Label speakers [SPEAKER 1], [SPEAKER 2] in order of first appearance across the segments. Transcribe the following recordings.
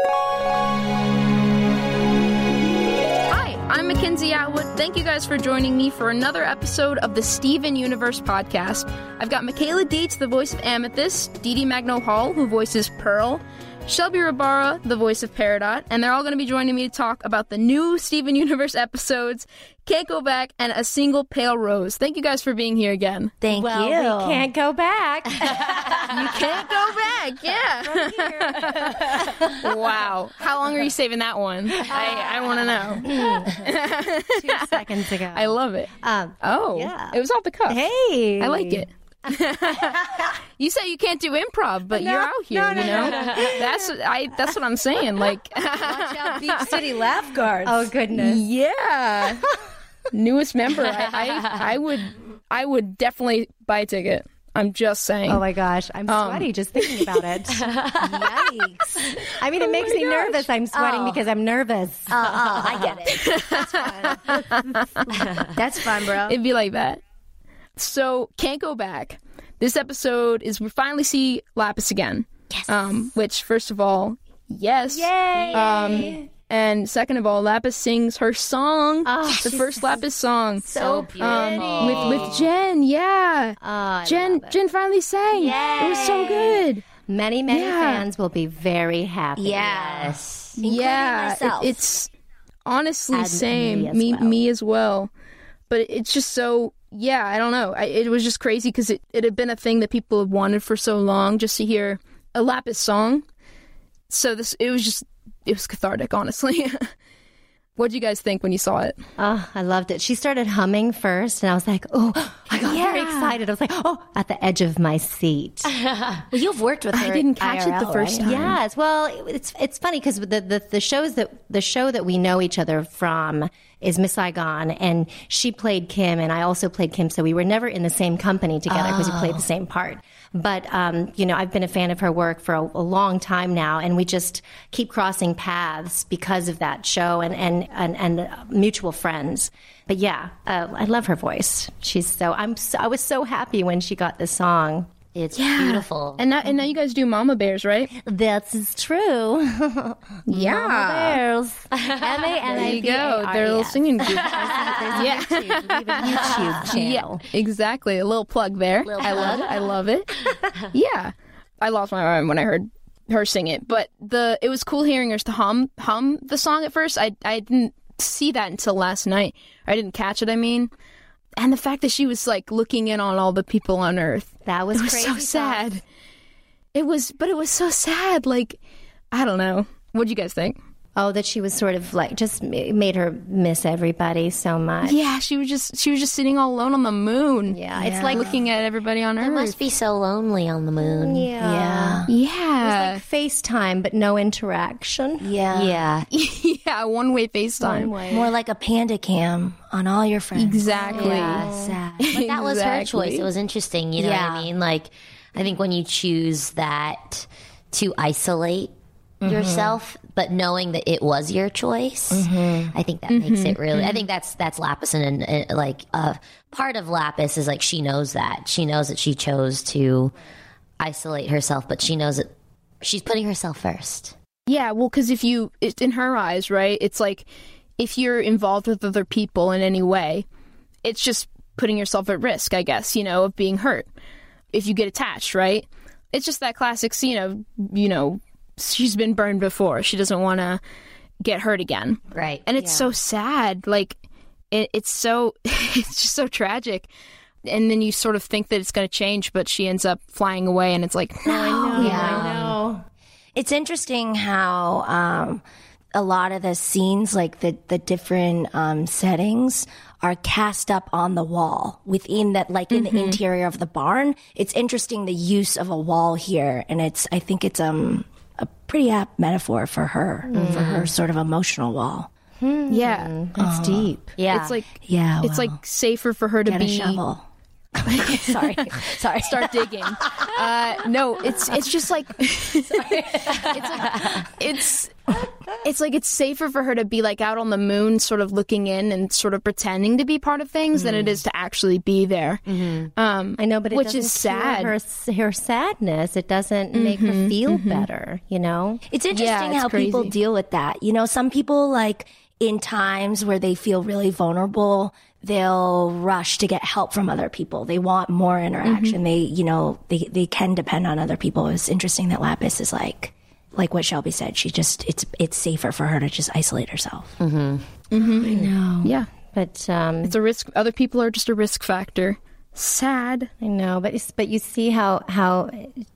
[SPEAKER 1] Hi, I'm Mackenzie Atwood. Thank you guys for joining me for another episode of the Steven Universe podcast. I've got Michaela Dietz, the voice of Amethyst, DeeDee Magno Hall, who voices Pearl, Shelby Rabara, the voice of Peridot, and they're all going to be joining me to talk about the new Steven Universe episodes, Can't Go Back, and A Single Pale Rose. Thank you guys for being here again.
[SPEAKER 2] Thank
[SPEAKER 3] well,
[SPEAKER 2] you.
[SPEAKER 3] we can't go back.
[SPEAKER 1] You can't go back, yeah. wow. How long are you saving that one? I, I want to know.
[SPEAKER 3] Two seconds ago.
[SPEAKER 1] I love it.
[SPEAKER 3] Um,
[SPEAKER 1] Oh,
[SPEAKER 3] Yeah.
[SPEAKER 1] it was off the cuff.
[SPEAKER 3] hey,
[SPEAKER 1] I like it. you say you can't do improv, but you're out here.
[SPEAKER 3] no,
[SPEAKER 1] you
[SPEAKER 3] no,
[SPEAKER 1] know, that's what I. That's what I'm saying. Like,
[SPEAKER 2] Beach City Laugh Guards.
[SPEAKER 3] Oh goodness.
[SPEAKER 1] yeah, newest member. I, I, I would, I would definitely buy a ticket. I'm just saying.
[SPEAKER 3] Oh my gosh, I'm
[SPEAKER 1] Um,
[SPEAKER 3] sweaty just thinking about it.
[SPEAKER 2] Yikes.
[SPEAKER 3] I mean, it makes me
[SPEAKER 1] gosh.
[SPEAKER 3] nervous. I'm sweating
[SPEAKER 2] Oh.
[SPEAKER 3] because I'm nervous.
[SPEAKER 2] Uh, uh, I get it. That's fun, bro.
[SPEAKER 1] It'd be like that. So can't go back. This episode is we finally see Lapis again.
[SPEAKER 2] Yes.
[SPEAKER 1] Um, which first of all, yes.
[SPEAKER 3] Yay!
[SPEAKER 1] Um, and second of all, Lapis sings her song, the first Lapis song.
[SPEAKER 2] so beautiful.
[SPEAKER 1] Um, with with Jen, yeah.
[SPEAKER 3] Oh,
[SPEAKER 1] Jen. Jen finally sang. It was so good.
[SPEAKER 3] Many, many
[SPEAKER 1] Yeah.
[SPEAKER 3] fans will be very happy.
[SPEAKER 2] yes. Including
[SPEAKER 1] yeah, it- it's honestly
[SPEAKER 3] And
[SPEAKER 1] same.
[SPEAKER 3] me as
[SPEAKER 1] me me as well. But it's just so yeah. I don't know. I, it was just crazy because it it had been a thing that people had wanted for so long, just to hear a Lapis song. So this it was just it was cathartic, honestly. what did you guys think when you saw it?
[SPEAKER 3] Oh, I loved it. She started humming first, and I was like, oh, I got very excited. I was like, oh, at the edge of my seat.
[SPEAKER 2] well, you've worked with her.
[SPEAKER 1] I didn't catch it the first
[SPEAKER 2] right?
[SPEAKER 1] time.
[SPEAKER 3] Yes, well, it's it's funny because the, the the shows that the show that we know each other from is Miss Saigon, and she played Kim, and I also played Kim, so we were never in the same company together because we played the same part. But um, you know, I've been a fan of her work for a, a long time now, and we just keep crossing paths because of that show and and and, and mutual friends. But yeah, uh, I love her voice. She's so I'm so, I was so happy when she got this song.
[SPEAKER 2] It's beautiful.
[SPEAKER 1] And now and now you guys do Mama Bears, right?
[SPEAKER 3] That is true.
[SPEAKER 1] Yeah.
[SPEAKER 3] Mama bears. M A N
[SPEAKER 1] There you go.
[SPEAKER 3] R
[SPEAKER 1] Their
[SPEAKER 3] E
[SPEAKER 1] little singing group.
[SPEAKER 3] Yeah. YouTube. A YouTube channel.
[SPEAKER 1] Yeah, exactly. A little plug there. I love it. I love it. yeah, I lost my mind when I heard her sing it, but the it was cool hearing her to hum hum the song at first. I I didn't see that until last night. I didn't catch it. I mean, and the fact that she was like looking in on all the people on Earth.
[SPEAKER 3] That was,
[SPEAKER 1] was
[SPEAKER 3] crazy
[SPEAKER 1] so sad. It was, but it was so sad. Like, I don't know. What do you guys think?
[SPEAKER 3] Oh, that she was sort of like just made her miss everybody so much.
[SPEAKER 1] Yeah, she was just she was just sitting all alone on the moon.
[SPEAKER 3] Yeah, it's like
[SPEAKER 1] looking at everybody on
[SPEAKER 2] it
[SPEAKER 1] Earth.
[SPEAKER 2] must be so lonely on the moon.
[SPEAKER 3] Yeah.
[SPEAKER 2] Yeah.
[SPEAKER 1] yeah,
[SPEAKER 3] like FaceTime, but no interaction.
[SPEAKER 2] Yeah.
[SPEAKER 1] yeah, yeah, one way FaceTime.
[SPEAKER 2] More like a panda cam on all your friends.
[SPEAKER 1] Exactly.
[SPEAKER 2] Sad. But that was her choice. It was interesting. You know what I mean? Like, I think when you choose that to isolate mm-hmm. yourself, but knowing that it was your choice, mm-hmm. I think that makes it mm-hmm. really. I mm-hmm. think that's that's Lapis, and, and like uh, part of Lapis is like she knows that she knows that she chose to isolate herself, but she knows that she's putting herself first.
[SPEAKER 1] Yeah, well, because if you, it, in her eyes, right, it's like if you're involved with other people in any way, it's just putting yourself at risk, I guess, you know, of being hurt. If you get attached, right? It's just that classic scene of, you know, she's been burned before. She doesn't want to get hurt again.
[SPEAKER 2] Right.
[SPEAKER 1] And it's so sad. Like, it, it's so, it's just so tragic. And then you sort of think that it's going to change, but she ends up flying away, and it's like, no,
[SPEAKER 2] yeah.
[SPEAKER 3] I know.
[SPEAKER 4] It's interesting how um, a lot of the scenes, like the the different um, settings, are cast up on the wall within that, like in the interior of the barn. It's interesting the use of a wall here, and it's I think it's um a pretty apt metaphor for her for her sort of emotional wall.
[SPEAKER 1] yeah.
[SPEAKER 3] It's deep.
[SPEAKER 2] Yeah.
[SPEAKER 1] It's like,
[SPEAKER 4] Yeah,
[SPEAKER 1] it's like safer for her to
[SPEAKER 4] get a
[SPEAKER 1] be
[SPEAKER 4] shovel. sorry, sorry.
[SPEAKER 1] start digging. Uh, no, it's it's just like it's like, it's it's like it's safer for her to be like out on the moon, sort of looking in and sort of pretending to be part of things, than it mm-hmm. is to actually be there. Mm-hmm. Um,
[SPEAKER 3] I know, but it
[SPEAKER 1] which
[SPEAKER 3] doesn't
[SPEAKER 1] is sad.
[SPEAKER 3] Her, her sadness. It doesn't mm-hmm, make her feel better. You know.
[SPEAKER 4] It's interesting
[SPEAKER 1] it's
[SPEAKER 4] how people deal with that. You know, some people like in times where they feel really vulnerable, they'll rush to get help from other people. They want more interaction. They, you know, they they can depend on other people. It's interesting that Lapis is like like what Shelby said. She just it's it's safer for her to just isolate herself. Mm-hmm. Mm-hmm. I know.
[SPEAKER 1] Yeah,
[SPEAKER 3] But um,
[SPEAKER 1] it's a risk. Other people are just a risk factor. Sad.
[SPEAKER 3] I know, but it's- but you see how how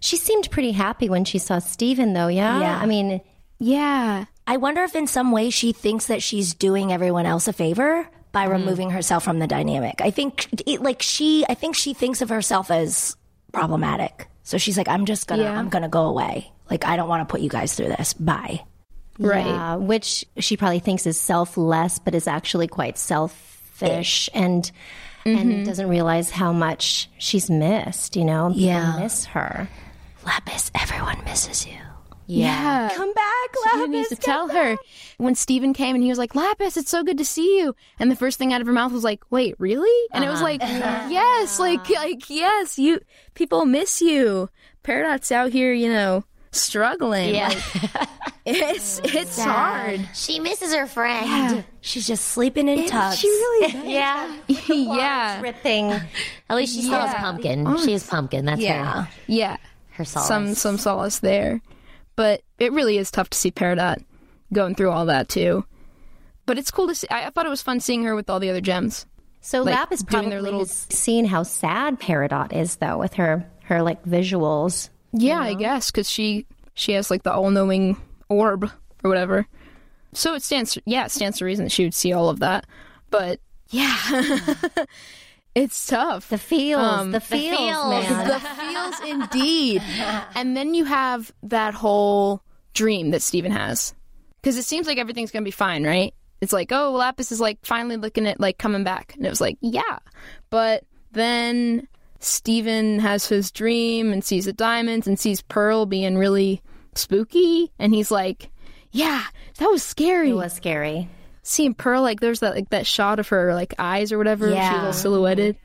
[SPEAKER 3] she seemed pretty happy when she saw Steven, though. Yeah.
[SPEAKER 4] Yeah.
[SPEAKER 3] I mean,
[SPEAKER 1] Yeah.
[SPEAKER 4] I wonder if in some way she thinks that she's doing everyone else a favor by mm. removing herself from the dynamic. I think it, like she I think she thinks of herself as problematic. So she's like I'm just going to
[SPEAKER 1] Yeah.
[SPEAKER 4] I'm going to go away. Like I don't want to put you guys through this. Bye.
[SPEAKER 1] Right.
[SPEAKER 3] yeah, which she probably thinks is selfless, but is actually quite selfish and. And mm-hmm. doesn't realize how much she's missed, you know? People
[SPEAKER 4] Yeah.
[SPEAKER 3] miss her.
[SPEAKER 4] Lapis, everyone misses you.
[SPEAKER 1] Yeah.
[SPEAKER 3] Come back,
[SPEAKER 1] Steven needs to tell her. When Steven came and he was like, Lapis, it's so good to see you. And the first thing out of her mouth was like, wait, really? And it was uh-huh. like, yes, like, like, yes, you, people miss you. Peridot's out here, you know, struggling.
[SPEAKER 2] Yeah.
[SPEAKER 1] Like, it's, it's hard.
[SPEAKER 2] She misses her friend.
[SPEAKER 4] She's just sleeping in tubs.
[SPEAKER 3] She really
[SPEAKER 2] Yeah.
[SPEAKER 1] yeah.
[SPEAKER 3] dripping.
[SPEAKER 2] At least she still has pumpkin. She is pumpkin. That's
[SPEAKER 4] Yeah.
[SPEAKER 2] her.
[SPEAKER 1] Yeah.
[SPEAKER 2] Her solace.
[SPEAKER 1] Some, some solace there. But it really is tough to see Peridot going through all that too. But it's cool to see. I, I thought it was fun seeing her with all the other gems.
[SPEAKER 3] So
[SPEAKER 1] Like,
[SPEAKER 3] Lapis
[SPEAKER 1] doing
[SPEAKER 3] probably
[SPEAKER 1] their little-
[SPEAKER 3] has seen how sad Peridot is, though, with her her like visuals.
[SPEAKER 1] Yeah, I guess because she she has like the all knowing orb or whatever. So it stands. Yeah, it stands to reason that she would see all of that. But yeah, it's tough.
[SPEAKER 3] The feels,
[SPEAKER 1] Um,
[SPEAKER 3] the
[SPEAKER 1] the
[SPEAKER 3] feels,
[SPEAKER 2] feels.
[SPEAKER 3] man.
[SPEAKER 1] the feels indeed. And then you have that whole dream that Steven has. Because it seems like everything's going to be fine, right? It's like, oh, Lapis is like finally looking at like coming back. And it was like, yeah. But then Steven has his dream and sees the diamonds and sees Pearl being really spooky. And he's like, yeah, that was scary.
[SPEAKER 3] It was scary.
[SPEAKER 1] Seeing Pearl, like, there's that like that shot of her like eyes or whatever.
[SPEAKER 4] Yeah.
[SPEAKER 1] She's all silhouetted.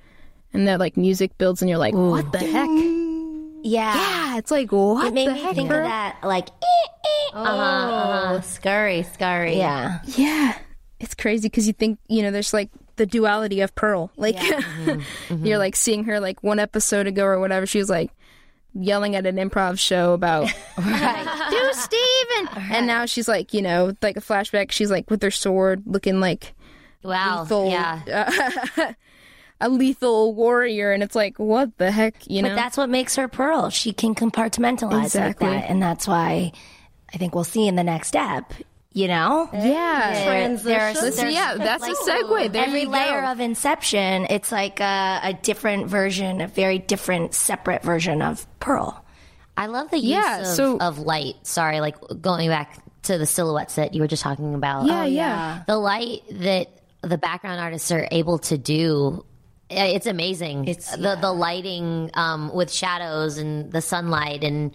[SPEAKER 1] And that like music builds and you're like, what the heck?
[SPEAKER 4] Yeah.
[SPEAKER 1] Yeah, it's like what
[SPEAKER 4] It made me
[SPEAKER 1] heck,
[SPEAKER 4] think
[SPEAKER 1] bro?
[SPEAKER 4] of that like eh, eh.
[SPEAKER 3] Oh, scary, scary.
[SPEAKER 4] Yeah.
[SPEAKER 1] Yeah, it's crazy because you think you know there's like the duality of Pearl. Like mm-hmm. Mm-hmm. you're like seeing her like one episode ago or whatever. She was like yelling at an improv show about do Steven, and now she's like you know like a flashback. She's like with her sword, looking like
[SPEAKER 2] Wow.
[SPEAKER 1] lethal,
[SPEAKER 2] Yeah.
[SPEAKER 1] a lethal warrior, and it's like what the heck, you know?
[SPEAKER 4] But that's what makes her Pearl. She can compartmentalize
[SPEAKER 1] Exactly.
[SPEAKER 4] like that. And that's why I think we'll see in the next step, you know?
[SPEAKER 1] yeah.
[SPEAKER 3] Transition.
[SPEAKER 1] Listen, yeah, that's a segue. There
[SPEAKER 4] Every layer
[SPEAKER 1] go.
[SPEAKER 4] of Inception, it's like a, a different version, a very different, separate version of Pearl.
[SPEAKER 2] I love the use
[SPEAKER 1] Yeah,
[SPEAKER 2] of,
[SPEAKER 1] so-
[SPEAKER 2] of light. Sorry, like going back to the silhouettes that you were just talking about.
[SPEAKER 1] yeah, yeah.
[SPEAKER 2] The light that the background artists are able to do. eh, It's amazing.
[SPEAKER 4] It's-
[SPEAKER 2] the the lighting um, with shadows and the sunlight and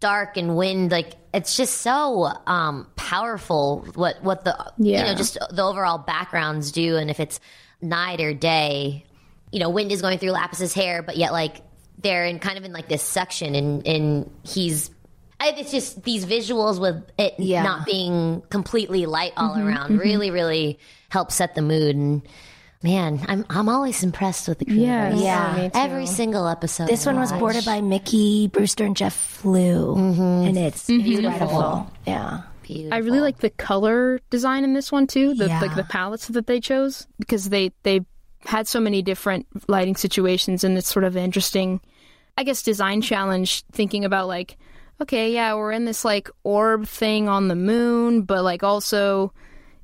[SPEAKER 2] dark and wind. Like it's just so um, powerful. What what the you know just the overall backgrounds do, and if it's night or day, you know, wind is going through Lapis's hair, but yet like they're in kind of in like this section, and and he's. I- It's just these visuals with it
[SPEAKER 4] Yeah.
[SPEAKER 2] not being completely light all around really, really help set the mood. And man, I'm I'm always impressed with the crew.
[SPEAKER 1] Yes.
[SPEAKER 4] Yeah.
[SPEAKER 2] Every single episode.
[SPEAKER 4] This one was boarded by Miki Brewster and Jeff Liu, mm-hmm. and it's mm-hmm. beautiful. Yeah. Beautiful.
[SPEAKER 1] I really like the color design in this one too. The
[SPEAKER 4] Yeah.
[SPEAKER 1] like the palettes that they chose because they they had so many different lighting situations and it's sort of interesting I guess design challenge thinking about like okay, yeah, we're in this like orb thing on the moon, but like also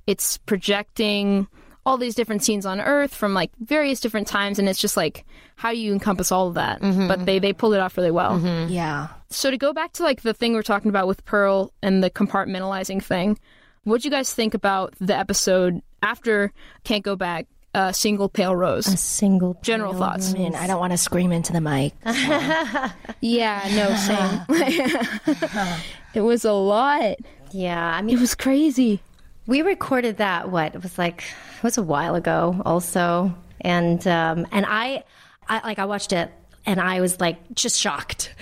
[SPEAKER 1] it's projecting all these different scenes on Earth from like various different times and it's just like how do you encompass all of that? But they they pulled it off really well.
[SPEAKER 4] Yeah.
[SPEAKER 1] So to go back to like the thing we're talking about with Pearl and the compartmentalizing thing, what do you guys think about the episode after Can't Go Back, uh, Single Pale Rose?
[SPEAKER 3] A single.
[SPEAKER 1] General thoughts.
[SPEAKER 4] I mean, I don't want to scream into the mic.
[SPEAKER 1] Yeah, no, same. it was a lot.
[SPEAKER 3] Yeah, I mean,
[SPEAKER 1] It was crazy.
[SPEAKER 3] We recorded that. What it was like? It was a while ago, also, and um, and I, I like I watched it and I was like just shocked.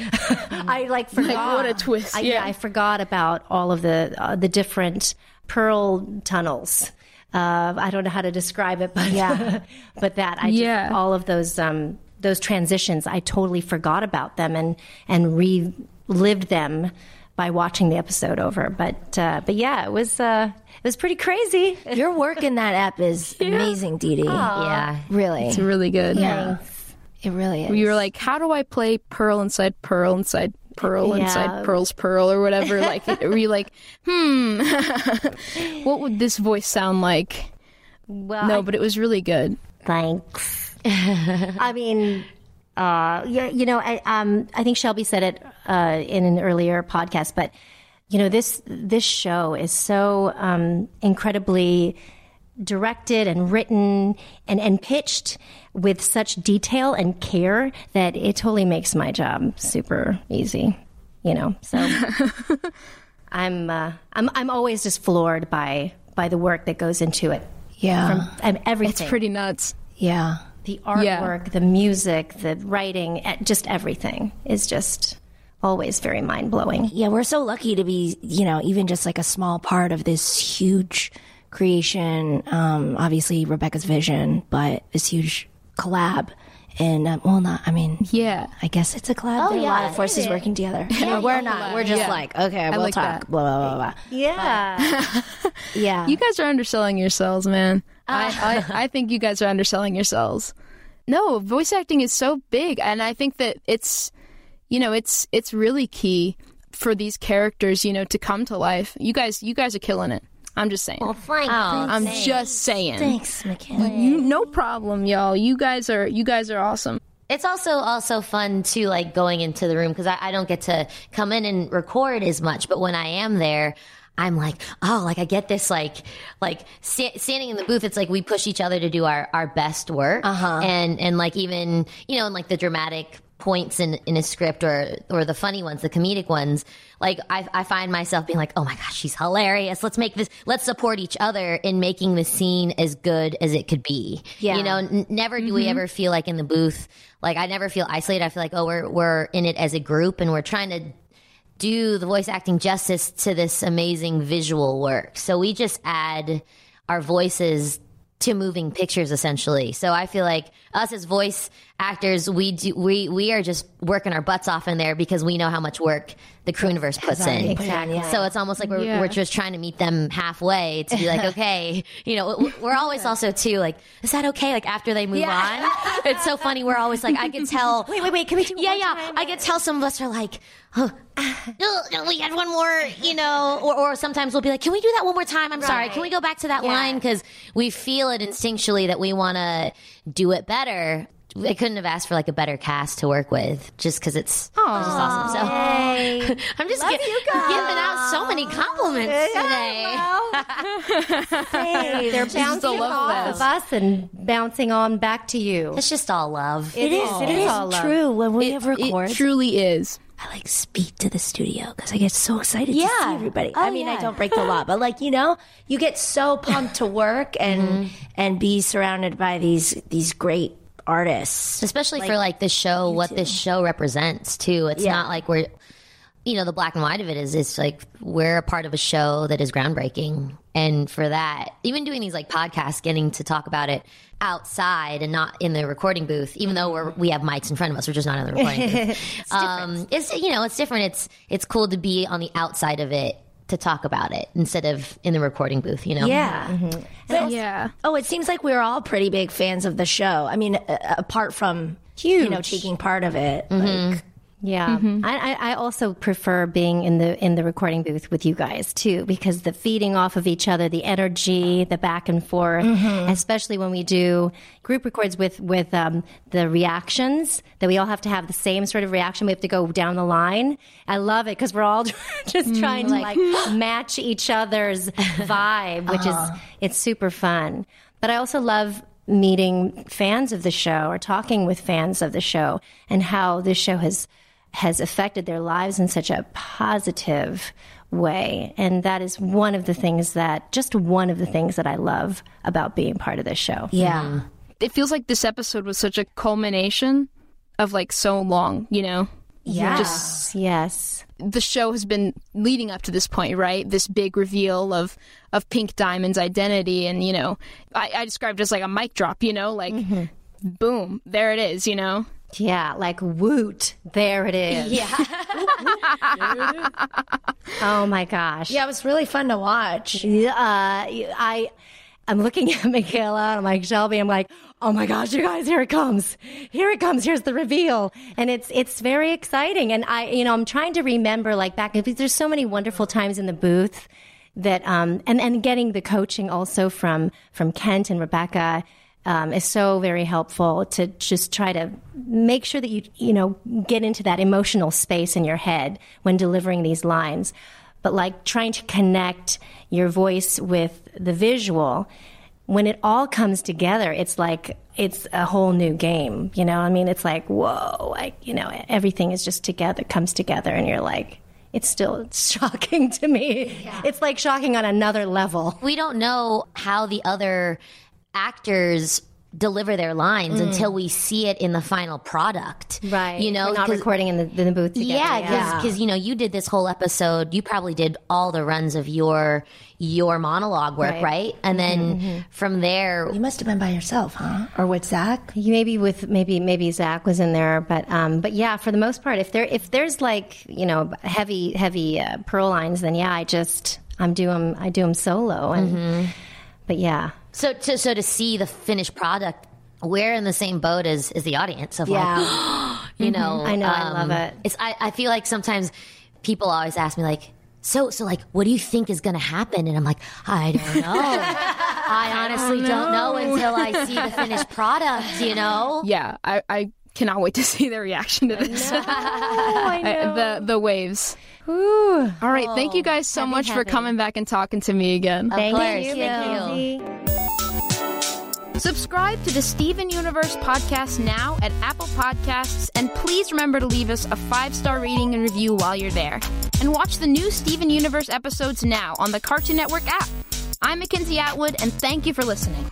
[SPEAKER 3] I like forgot
[SPEAKER 1] what a twist,
[SPEAKER 3] I,
[SPEAKER 1] yeah.
[SPEAKER 3] I forgot about all of the uh, the different pearl tunnels. Uh, I don't know how to describe it, but
[SPEAKER 4] Yeah.
[SPEAKER 3] but that I just,
[SPEAKER 1] Yeah.
[SPEAKER 3] all of those um, those transitions, I totally forgot about them and and relived them by watching the episode over. But uh, but yeah, it was uh, it was pretty crazy.
[SPEAKER 4] Your work in that app is amazing, DeeDee.
[SPEAKER 2] Yeah.
[SPEAKER 4] Really.
[SPEAKER 1] It's really good.
[SPEAKER 4] Yeah. It really is.
[SPEAKER 1] You were like, how do I play Pearl inside Pearl inside Pearl
[SPEAKER 3] Yeah.
[SPEAKER 1] inside Pearl's Pearl or whatever? Like, were you like, hmm, what would this voice sound like?
[SPEAKER 3] Well,
[SPEAKER 1] No, but it was really good.
[SPEAKER 3] Thanks. I mean, uh, yeah, you know, I, um, I think Shelby said it uh, in an earlier podcast, but you know, this this show is so um, incredibly directed and written and, and pitched with such detail and care that it totally makes my job super easy. You know, so I'm uh, I'm I'm always just floored by by the work that goes into it.
[SPEAKER 4] Yeah.
[SPEAKER 3] From um, everything
[SPEAKER 1] It's pretty nuts.
[SPEAKER 4] yeah.
[SPEAKER 3] The artwork, the music, the writing, just everything is just always very mind blowing.
[SPEAKER 4] Yeah, we're so lucky to be, you know, even just like a small part of this huge creation. Um, obviously, Rebecca's vision, but this huge collab. And, um, well, not, I mean,
[SPEAKER 1] Yeah.
[SPEAKER 4] I guess it's a collab. there are a lot of forces working together. No, we're not. We're just
[SPEAKER 1] Yeah.
[SPEAKER 4] like, okay, we'll
[SPEAKER 1] like
[SPEAKER 4] talk.
[SPEAKER 1] that.
[SPEAKER 4] Blah, blah, blah, blah.
[SPEAKER 3] Yeah.
[SPEAKER 4] Yeah.
[SPEAKER 1] You guys are underselling yourselves, man. I, uh, I, I think you guys are underselling yourselves. No, voice acting is so big, and I think that it's, you know, it's it's really key for these characters, you know, to come to life. You guys, you guys are killing it. I'm just saying.
[SPEAKER 2] Well, thanks.
[SPEAKER 1] I'm just saying.
[SPEAKER 4] Thanks, Michaela.
[SPEAKER 1] You, no problem, y'all. You guys are you guys are awesome.
[SPEAKER 2] It's also also fun too, like going into the room because I, I don't get to come in and record as much. But when I am there, I'm like, oh, like I get this, like, like sta- standing in the booth. It's like we push each other to do our our best work, uh-huh. and and like even you know, in like the dramatic points in, in a script or or the funny ones, the comedic ones, like I, I find myself being like, oh my gosh, she's hilarious. Let's make this. Let's support each other in making the scene as good as it could be.
[SPEAKER 4] Yeah.
[SPEAKER 2] you know, n- never do we ever feel like in the booth, like I never feel isolated. I feel like oh, we're we're in it as a group and we're trying to do the voice acting justice to this amazing visual work. So we just add our voices to moving pictures essentially. So I feel like us as voice actors, we do we we are just working our butts off in there because we know how much work the Crewniverse puts in.
[SPEAKER 3] Exactly.
[SPEAKER 2] So it's almost like we're
[SPEAKER 1] Yeah.
[SPEAKER 2] we're just trying to meet them halfway to be like, okay, you know, we're always also too like, is that okay? Like after they move on, it's so funny. We're always like, I can tell.
[SPEAKER 3] Wait, wait, wait. Can we do
[SPEAKER 2] Yeah,
[SPEAKER 3] one
[SPEAKER 2] yeah.
[SPEAKER 3] time?
[SPEAKER 2] I can tell some of us are like, oh, uh, we had one more, you know, or, or sometimes we'll be like, can we do that one more time? I'm sorry. Can we go back to that line? Because we feel it instinctually that we want to do it better. I couldn't have asked for like a better cast to work with just because it's, it's just awesome. So I'm just gi- giving out so many compliments today.
[SPEAKER 3] Hey, they're bouncing off
[SPEAKER 1] fest.
[SPEAKER 3] of us and bouncing on back to you.
[SPEAKER 2] It's just all love.
[SPEAKER 3] It is. It is all love.
[SPEAKER 4] true. When we have
[SPEAKER 1] It
[SPEAKER 4] records,
[SPEAKER 1] truly is.
[SPEAKER 4] I like speed to the studio because I get so excited to see everybody. Oh, I
[SPEAKER 2] Oh,
[SPEAKER 4] mean, I don't break the law, but like you know, you get so pumped to work and mm-hmm. and be surrounded by these these great artists.
[SPEAKER 2] especially for like the show what this show represents too it's
[SPEAKER 4] Yeah.
[SPEAKER 2] not like we're you know the black and white of it is it's like we're a part of a show that is groundbreaking and for that even doing these like podcasts getting to talk about it outside and not in the recording booth even though we're we have mics in front of us we're just not in the recording booth it's um it's you know it's different it's it's cool to be on the outside of it to talk about it instead of in the recording booth you know
[SPEAKER 4] Yeah. But-
[SPEAKER 1] Yeah.
[SPEAKER 4] Oh, it seems like we're all pretty big fans of the show. I mean, uh, apart from you know taking part of it. Like,
[SPEAKER 3] Yeah, mm-hmm. I, I I also prefer being in the in the recording booth with you guys too, because the feeding off of each other, the energy, the back and forth, mm-hmm. especially when we do group records with with um, the reactions that we all have to have the same sort of reaction. We have to go down the line. I love it because we're all just mm-hmm. trying to like match each other's vibe, which is uh-huh. it's super fun. But I also love meeting fans of the show or talking with fans of the show and how this show has has affected their lives in such a positive way. And that is one of the things that, just one of the things that I love about being part of this show.
[SPEAKER 4] Yeah.
[SPEAKER 1] It feels like this episode was such a culmination of like so long, you know?
[SPEAKER 4] Yeah.
[SPEAKER 1] Just
[SPEAKER 3] Yes.
[SPEAKER 1] the show has been leading up to this point, right? This big reveal of of Pink Diamond's identity, and you know, I, I described it as like a mic drop, you know, like mm-hmm. boom, there it is, you know.
[SPEAKER 3] Yeah, like woot. There it is.
[SPEAKER 4] Yeah.
[SPEAKER 3] Oh my gosh.
[SPEAKER 4] yeah, it was really fun to watch.
[SPEAKER 3] Uh, I, I'm looking at Michaela and I'm like Shelby. I'm like, oh my gosh, you guys, here it comes, here it comes. Here's the reveal, and it's it's very exciting. And I, you know, I'm trying to remember like back. Because there's so many wonderful times in the booth that, um, and and getting the coaching also from from Kent and Rebecca. Um, is so very helpful to just try to make sure that you you know get into that emotional space in your head when delivering these lines. But like trying to connect your voice with the visual when it all comes together it's like it's a whole new game you know? I mean it's like whoa like you know everything is just together comes together and you're like it's still shocking to me. It's like shocking on another level.
[SPEAKER 2] We don't know how the other actors deliver their lines until we see it in the final product. Right. You know,
[SPEAKER 3] we're not
[SPEAKER 2] 'cause-
[SPEAKER 3] recording in the, in the booth together
[SPEAKER 2] yeah, because you know you did this whole episode. You probably did all the runs of your your monologue work, right?
[SPEAKER 3] Right.
[SPEAKER 2] And then from there,
[SPEAKER 4] You must have been by yourself, huh? Or with Zach?
[SPEAKER 3] maybe with maybe maybe Zach was in there, but um, but yeah, for the most part, if there if there's like you know heavy heavy uh, pearl lines, then yeah, I just I'm do 'em I do them solo, and but yeah,
[SPEAKER 2] so to, so to see the finished product, we're in the same boat as as the audience of like,
[SPEAKER 4] Yeah.
[SPEAKER 2] you mm-hmm. know,
[SPEAKER 3] I know, I love um, it.
[SPEAKER 2] It's I, I feel like sometimes people always ask me like. So, so like, what do you think is going to happen? And I'm like, I don't know. I honestly don't know until I see the finished product, you know?
[SPEAKER 1] Yeah, I, I cannot wait to see their reaction to this. I- the the waves.
[SPEAKER 3] Ooh.
[SPEAKER 1] All right, thank you oh, guys so much for coming back and talking to me again.
[SPEAKER 3] Thank
[SPEAKER 2] course,
[SPEAKER 3] you,
[SPEAKER 2] thank you.
[SPEAKER 3] Mackenzie.
[SPEAKER 1] Subscribe to the Steven Universe podcast now at Apple Podcasts, and please remember to leave us a five star rating and review while you're there. And watch the new Steven Universe episodes now on the Cartoon Network app. I'm Mackenzie Atwood, and thank you for listening.